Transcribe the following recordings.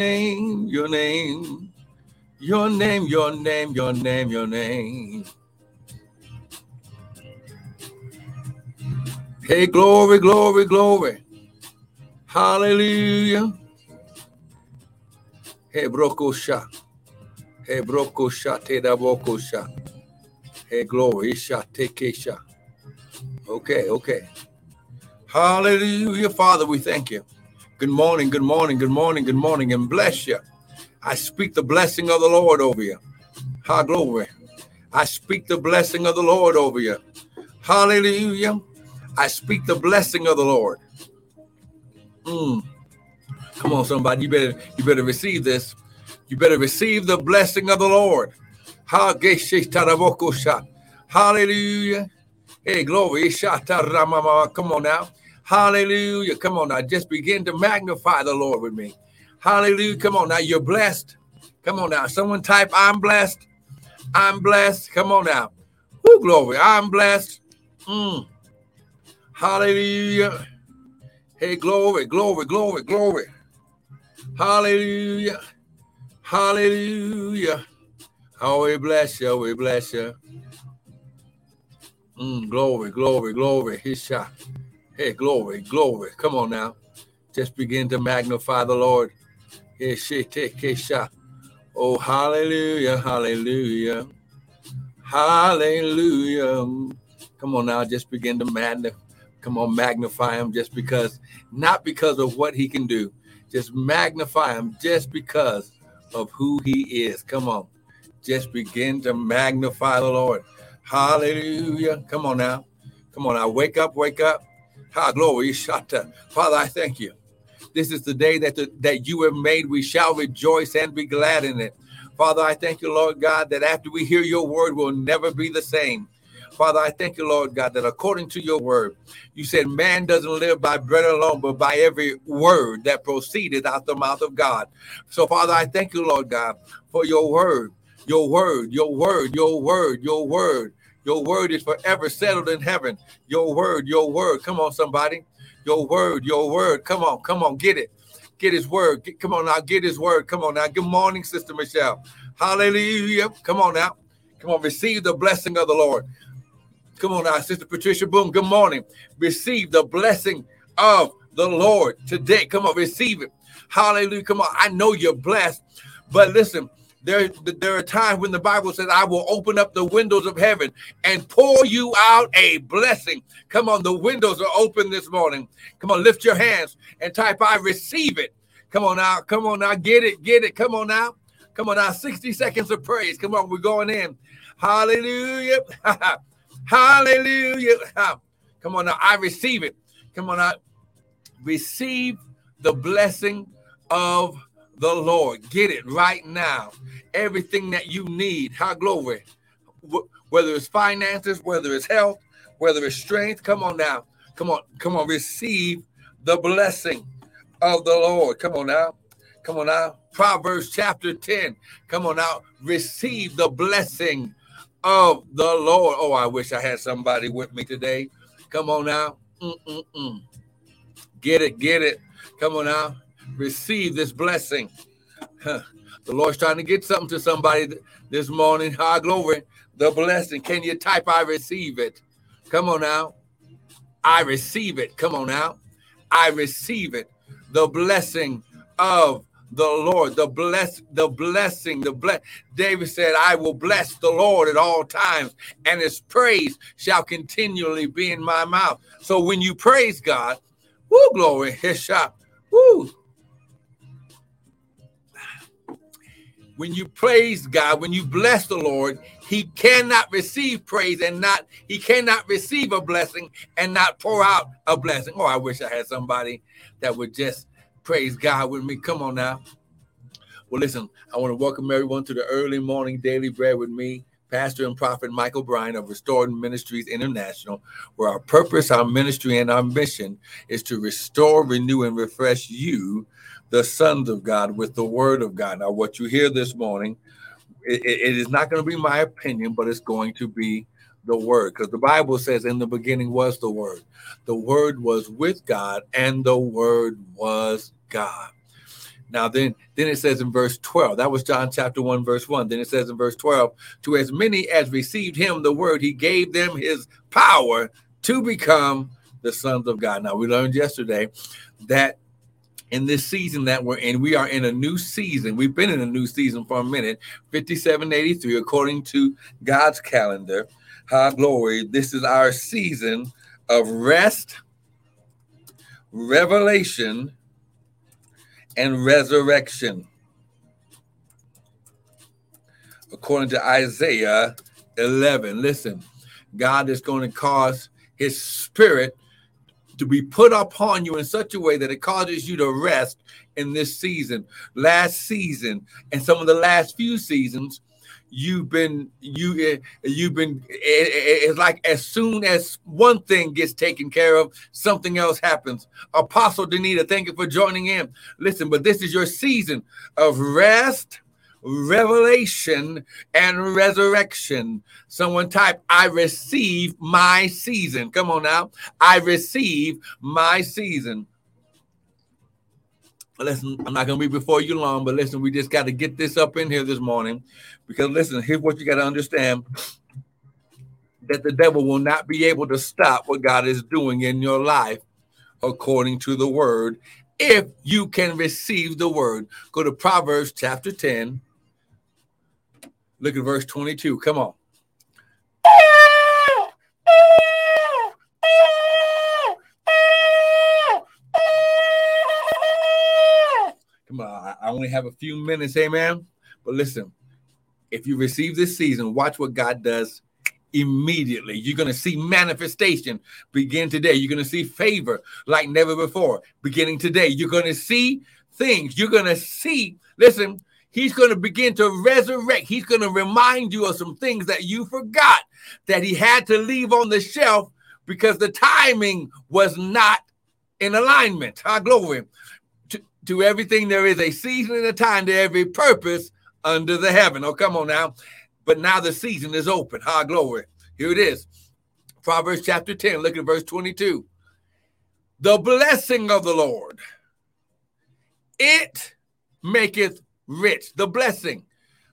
name, your name, your name, your name, your name, your name. Hey, glory, glory, glory. Hallelujah. Hey, brokosha. Hey, brokosha, te da brokosha. Hey, glory, isha, take isha. Okay, okay. Hallelujah. Father, we thank you. Good morning, good morning, good morning, good morning, and bless you. I speak the blessing of the Lord over you. Ha, glory. I speak the blessing of the Lord over you. Hallelujah. I speak the blessing of the Lord. Mm. Come on, somebody. You better you better receive this. You better receive the blessing of the Lord. Hallelujah. Hey, glory. Come on now. Hallelujah. Come on now. Just begin to magnify the Lord with me. Hallelujah. Come on now. You're blessed. Come on now. Someone type, I'm blessed. I'm blessed. Come on now. Woo, glory. I'm blessed. Mm. Hallelujah. Hey, glory, glory, glory, glory. Hallelujah. Hallelujah. Oh, we bless you. We bless you. Mm, glory, glory, glory. His shot. Hey, glory, glory. Come on now. Just begin to magnify the Lord. Oh, hallelujah, hallelujah. Hallelujah. Come on now, just begin to magnify. Come on, magnify him just because, not because of what he can do. Just magnify him just because of who he is. Come on. Just begin to magnify the Lord. Hallelujah. Come on now. Come on now. Wake up, wake up. Ha, glory. Shata. Father, I thank you. This is the day that, the, that you have made. We shall rejoice and be glad in it. Father, I thank you, Lord God, that after we hear your word, we'll never be the same. Father, I thank you, Lord God, that according to your word, you said man doesn't live by bread alone, but by every word that proceeded out the mouth of God. So, Father, I thank you, Lord God, for your word, your word, your word, your word, your word. Your word is forever settled in heaven. Your word, your word. Come on, somebody. Your word, your word. Come on, come on, get it. Get his word. Get, come on now, get his word. Come on now. Good morning, Sister Michelle. Hallelujah. Come on now. Come on, receive the blessing of the Lord. Come on now, Sister Patricia Boom. Good morning. Receive the blessing of the Lord today. Come on, receive it. Hallelujah. Come on. I know you're blessed, but listen, there, there are times when the Bible says, I will open up the windows of heaven and pour you out a blessing. Come on, the windows are open this morning. Come on, lift your hands and type, I receive it. Come on now, come on now, get it, get it. Come on now, come on now, 60 seconds of praise. Come on, we're going in. Hallelujah. Hallelujah. Come on now, I receive it. Come on now, receive the blessing of the Lord. Get it right now. Everything that you need. How glory. Whether it's finances, whether it's health, whether it's strength. Come on now. Come on. Come on. Receive the blessing of the Lord. Come on now. Come on now. Proverbs chapter 10. Come on now. Receive the blessing of the Lord. Oh, I wish I had somebody with me today. Come on now. Mm-mm-mm. Get it, get it. Come on now. Receive this blessing. The Lord's trying to get something to somebody this morning. High glory. The blessing. Can you type, I receive it? Come on now. I receive it. Come on now. I receive it. The blessing of the Lord, the bless, the blessing, the bless. David said, I will bless the Lord at all times, and his praise shall continually be in my mouth. So when you praise God, woo, glory, his shop, When you praise God, when you bless the Lord, he cannot receive praise and not, he cannot receive a blessing and not pour out a blessing. Oh, I wish I had somebody that would just Praise God with me. Come on now. Well, listen, I want to welcome everyone to the early morning daily bread with me, Pastor and Prophet Michael Bryan of Restored Ministries International, where our purpose, our ministry, and our mission is to restore, renew, and refresh you, the sons of God, with the word of God. Now, what you hear this morning, it, it is not going to be my opinion, but it's going to be the word because the bible says in the beginning was the word the word was with god and the word was god Now then, then it says in verse 12, that was John chapter 1, verse 1. Then it says in verse 12, to as many as received him the word, he gave them his power to become the sons of God. Now we learned yesterday that in this season that we're in, we are in a new season. We've been in a new season for a minute, 5783, according to God's calendar. High glory. This is our season of rest, revelation, and resurrection. According to Isaiah 11. Listen, God is going to cause his spirit to be put upon you in such a way that it causes you to rest in this season. Last season, and some of the last few seasons, you've been you you've been it's like as soon as one thing gets taken care of something else happens apostle danita thank you for joining in listen but this is your season of rest revelation and resurrection someone type i receive my season come on now i receive my season listen, I'm not going to be before you long, but listen, we just got to get this up in here this morning because listen, here's what you got to understand that the devil will not be able to stop what God is doing in your life according to the word if you can receive the word. Go to Proverbs chapter 10. Look at verse 22. Come on. Come on, I only have a few minutes, amen. But listen, if you receive this season, watch what God does immediately. You're going to see manifestation begin today. You're going to see favor like never before beginning today. You're going to see things. You're going to see, listen, he's going to begin to resurrect. He's going to remind you of some things that you forgot that he had to leave on the shelf because the timing was not in alignment. Our glory to to everything there is a season and a time to every purpose under the heaven. Oh, come on now. But now the season is open. High glory. Here it is. Proverbs chapter 10, look at verse 22. The blessing of the Lord, it maketh rich. The blessing.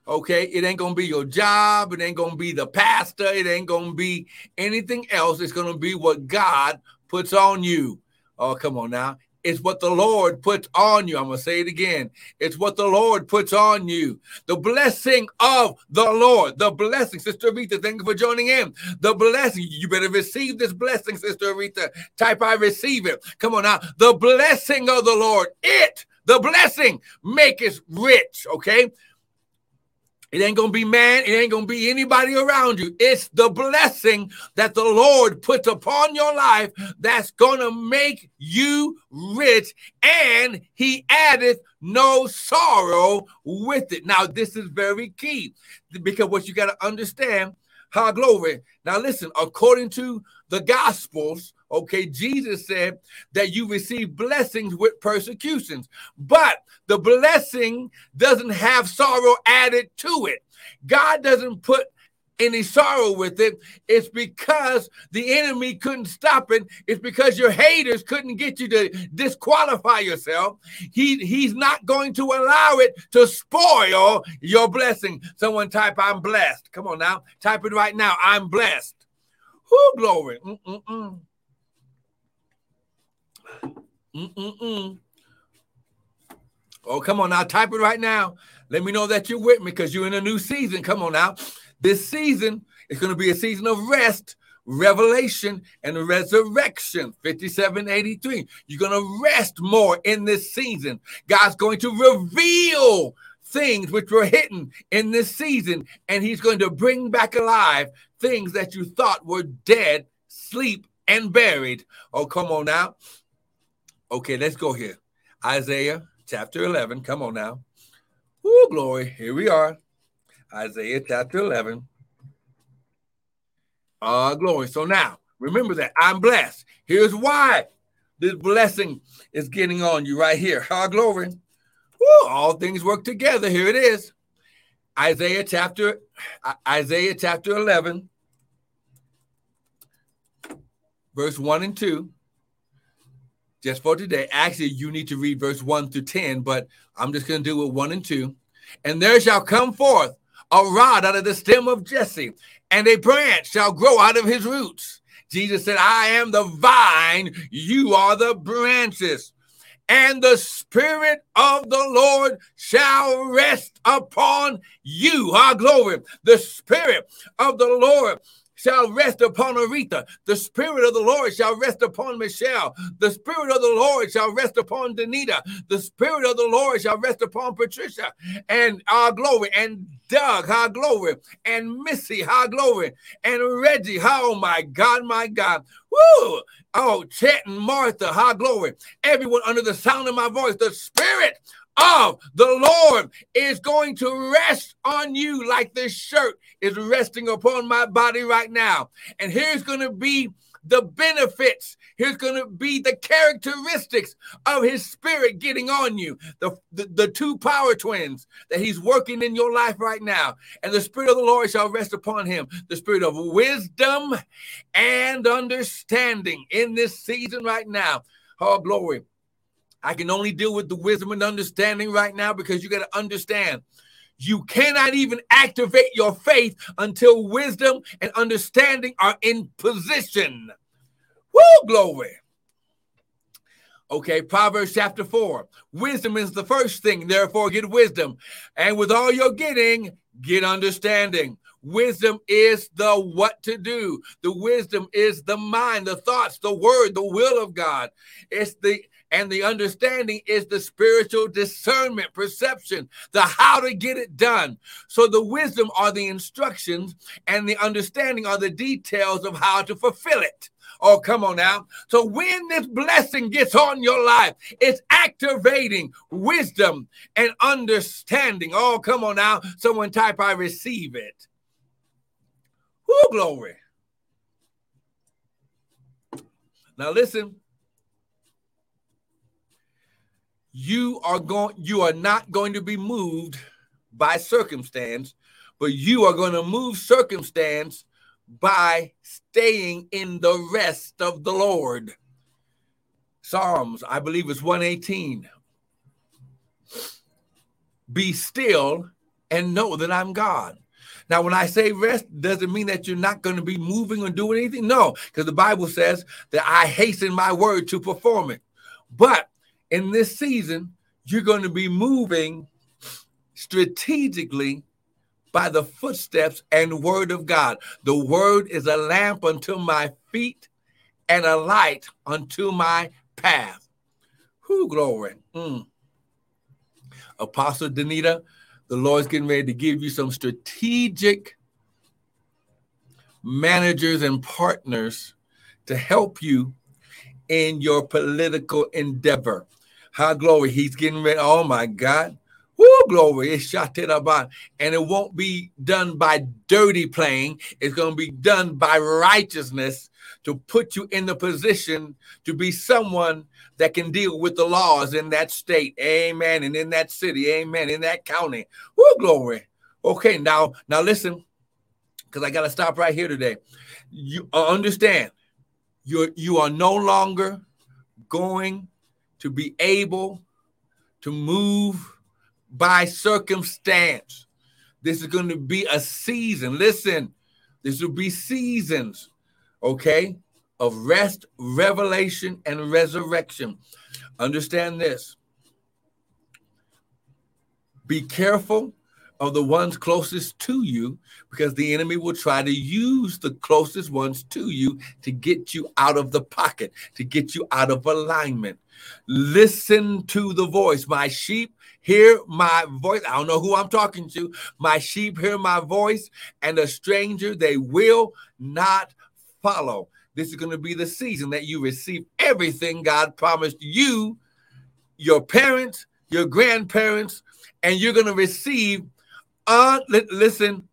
Okay, it ain't gonna be your job, it ain't gonna be the pastor, it ain't gonna be anything else. It's gonna be what God puts on you. Oh, come on now. It's what the Lord puts on you. I'm going to say it again. It's what the Lord puts on you. The blessing of the Lord. The blessing. Sister Rita, thank you for joining in. The blessing. You better receive this blessing, Sister Rita. Type I receive it. Come on now. The blessing of the Lord. It, the blessing, maketh rich. Okay. It ain't to be man. It ain't to be anybody around you. It's the blessing that the Lord puts upon your life that's to make you rich. And he addeth no sorrow with it. Now, this is very key because what you got to understand, how glory. Now, listen, according to the Gospels, Okay, Jesus said that you receive blessings with persecutions, but the blessing doesn't have sorrow added to it. God doesn't put any sorrow with it. It's because the enemy couldn't stop it. It's because your haters couldn't get you to disqualify yourself. He he's not going to allow it to spoil your blessing. Someone type I'm blessed. Come on now. Type it right now. I'm blessed. Who glory. Mm-mm-mm. Mm-mm-mm. Oh, come on now. Type it right now. Let me know that you're with me because you're in a new season. Come on now. This season is going to be a season of rest, revelation, and resurrection. 5783. You're going to rest more in this season. God's going to reveal things which were hidden in this season, and He's going to bring back alive things that you thought were dead, sleep, and buried. Oh, come on now. Okay, let's go here. Isaiah chapter 11. Come on now. Woo, glory. Here we are. Isaiah chapter 11. Ah, uh, glory. So now, remember that I'm blessed. Here's why this blessing is getting on you right here. Ah, glory. Woo, all things work together. Here it is. Isaiah chapter Isaiah chapter 11 verse 1 and 2 just for today. Actually, you need to read verse 1 through 10, but I'm just going to do it 1 and 2. And there shall come forth a rod out of the stem of Jesse, and a branch shall grow out of his roots. Jesus said, I am the vine, you are the branches. And the Spirit of the Lord shall rest upon you. Our glory. The Spirit of the Lord shall rest upon Aretha. The Spirit of the Lord shall rest upon Michelle. The Spirit of the Lord shall rest upon Danita. The Spirit of the Lord shall rest upon Patricia and our glory and Doug, our glory, and Missy, our glory, and Reggie, oh my God, my God. Woo! Oh, Chet and Martha, high glory. Everyone under the sound of my voice, the Spirit of the Lord is going to rest on you like this shirt is resting upon my body right now. And here's going to be the benefits. Here's going to be the characteristics of his spirit getting on you. The, the, the, two power twins that he's working in your life right now. And the spirit of the Lord shall rest upon him. The spirit of wisdom and understanding in this season right now. Oh, glory. I can only deal with the wisdom and understanding right now because you got to understand. You cannot even activate your faith until wisdom and understanding are in position. Woo, glory. Okay, Proverbs chapter 4. Wisdom is the first thing, therefore, get wisdom. And with all you're getting, get understanding. Wisdom is the what to do. The wisdom is the mind, the thoughts, the word, the will of God. It's the and the understanding is the spiritual discernment, perception, the how to get it done. So the wisdom are the instructions, and the understanding are the details of how to fulfill it. Oh, come on now. So when this blessing gets on your life, it's activating wisdom and understanding. Oh, come on now. Someone type, I receive it. Whoo, glory. Now listen. You are going you are not going to be moved by circumstance but you are going to move circumstance by staying in the rest of the lord psalms i believe it's 118 be still and know that i'm god now, when I say rest, doesn't mean that you're not going to be moving or doing anything. No, because the Bible says that I hasten my word to perform it. But in this season, you're going to be moving strategically by the footsteps and word of God. The word is a lamp unto my feet and a light unto my path. Who glory. Mm. Apostle Danita, the Lord's getting ready to give you some strategic managers and partners to help you in your political endeavor. How glory. He's getting ready. Oh my God. Woo, glory. It's shot it about. And it won't be done by dirty playing. It's going to be done by righteousness to put you in the position to be someone that can deal with the laws in that state. Amen. And in that city. Amen. In that county. Woo, glory. Okay, now, now listen, because I gotta stop right here today. You uh, understand you're you are no longer going to be able to move by circumstance. This is going to be a season. Listen, this will be seasons, okay, of rest, revelation, and resurrection. Understand this. Be careful of the ones closest to you because the enemy will try to use the closest ones to you to get you out of the pocket, to get you out of alignment. Listen to the voice. My sheep hear my voice. I don't know who I'm talking to. My sheep hear my voice, and a stranger they will not follow. This is going to be the season that you receive everything God promised you, your parents, your grandparents, and you're going to receive, un- listen,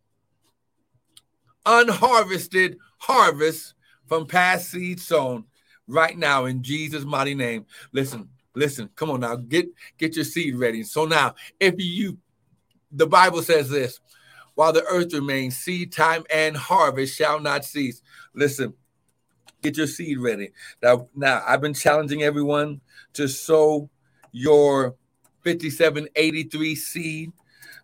unharvested harvest from past seed sown right now in Jesus' mighty name. Listen, listen, come on now, get get your seed ready. So now, if you the Bible says this, while the earth remains, seed time and harvest shall not cease. Listen, Get your seed ready. Now, now I've been challenging everyone to sow your 5783 seed.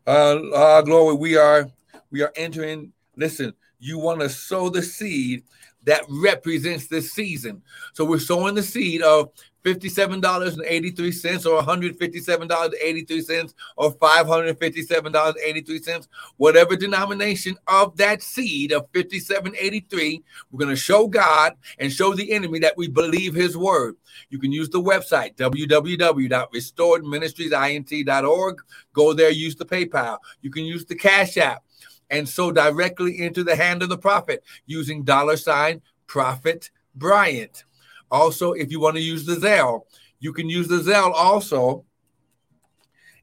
Uh, uh glory, we are we are entering. Listen, you want to sow the seed that represents this season. So we're sowing the seed of $57.83 or $157.83 or $557.83, whatever denomination of that seed of 5783, we're going to show God and show the enemy that we believe his word. You can use the website www.restoredministriesint.org. Go there, use the PayPal. You can use the Cash App and sow directly into the hand of the prophet using dollar sign Prophet Bryant. Also, if you want to use the Zelle, you can use the Zelle also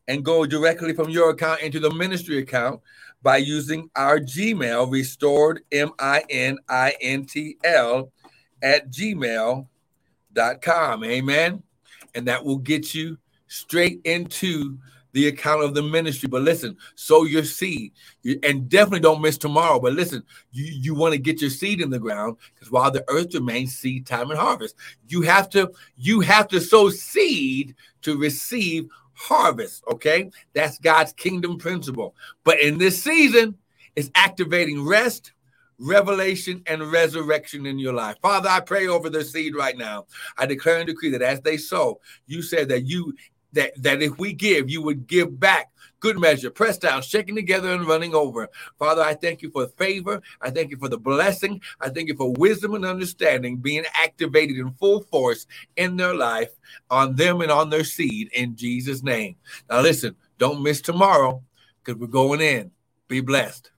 and go directly from your account into the ministry account by using our Gmail, restored M I N I N T L at gmail.com. Amen. And that will get you straight into the account of the ministry. But listen, sow your seed and definitely don't miss tomorrow. But listen, you, you want to get your seed in the ground because while the earth remains, seed time and harvest. You have to you have to sow seed to receive harvest. Okay, that's God's kingdom principle. But in this season, it's activating rest, revelation and resurrection in your life. Father, I pray over the seed right now. I declare and decree that as they sow, you said that you that, that if we give, you would give back good measure, pressed down, shaking together, and running over. Father, I thank you for favor. I thank you for the blessing. I thank you for wisdom and understanding being activated in full force in their life, on them and on their seed in Jesus' name. Now, listen, don't miss tomorrow because we're going in. Be blessed.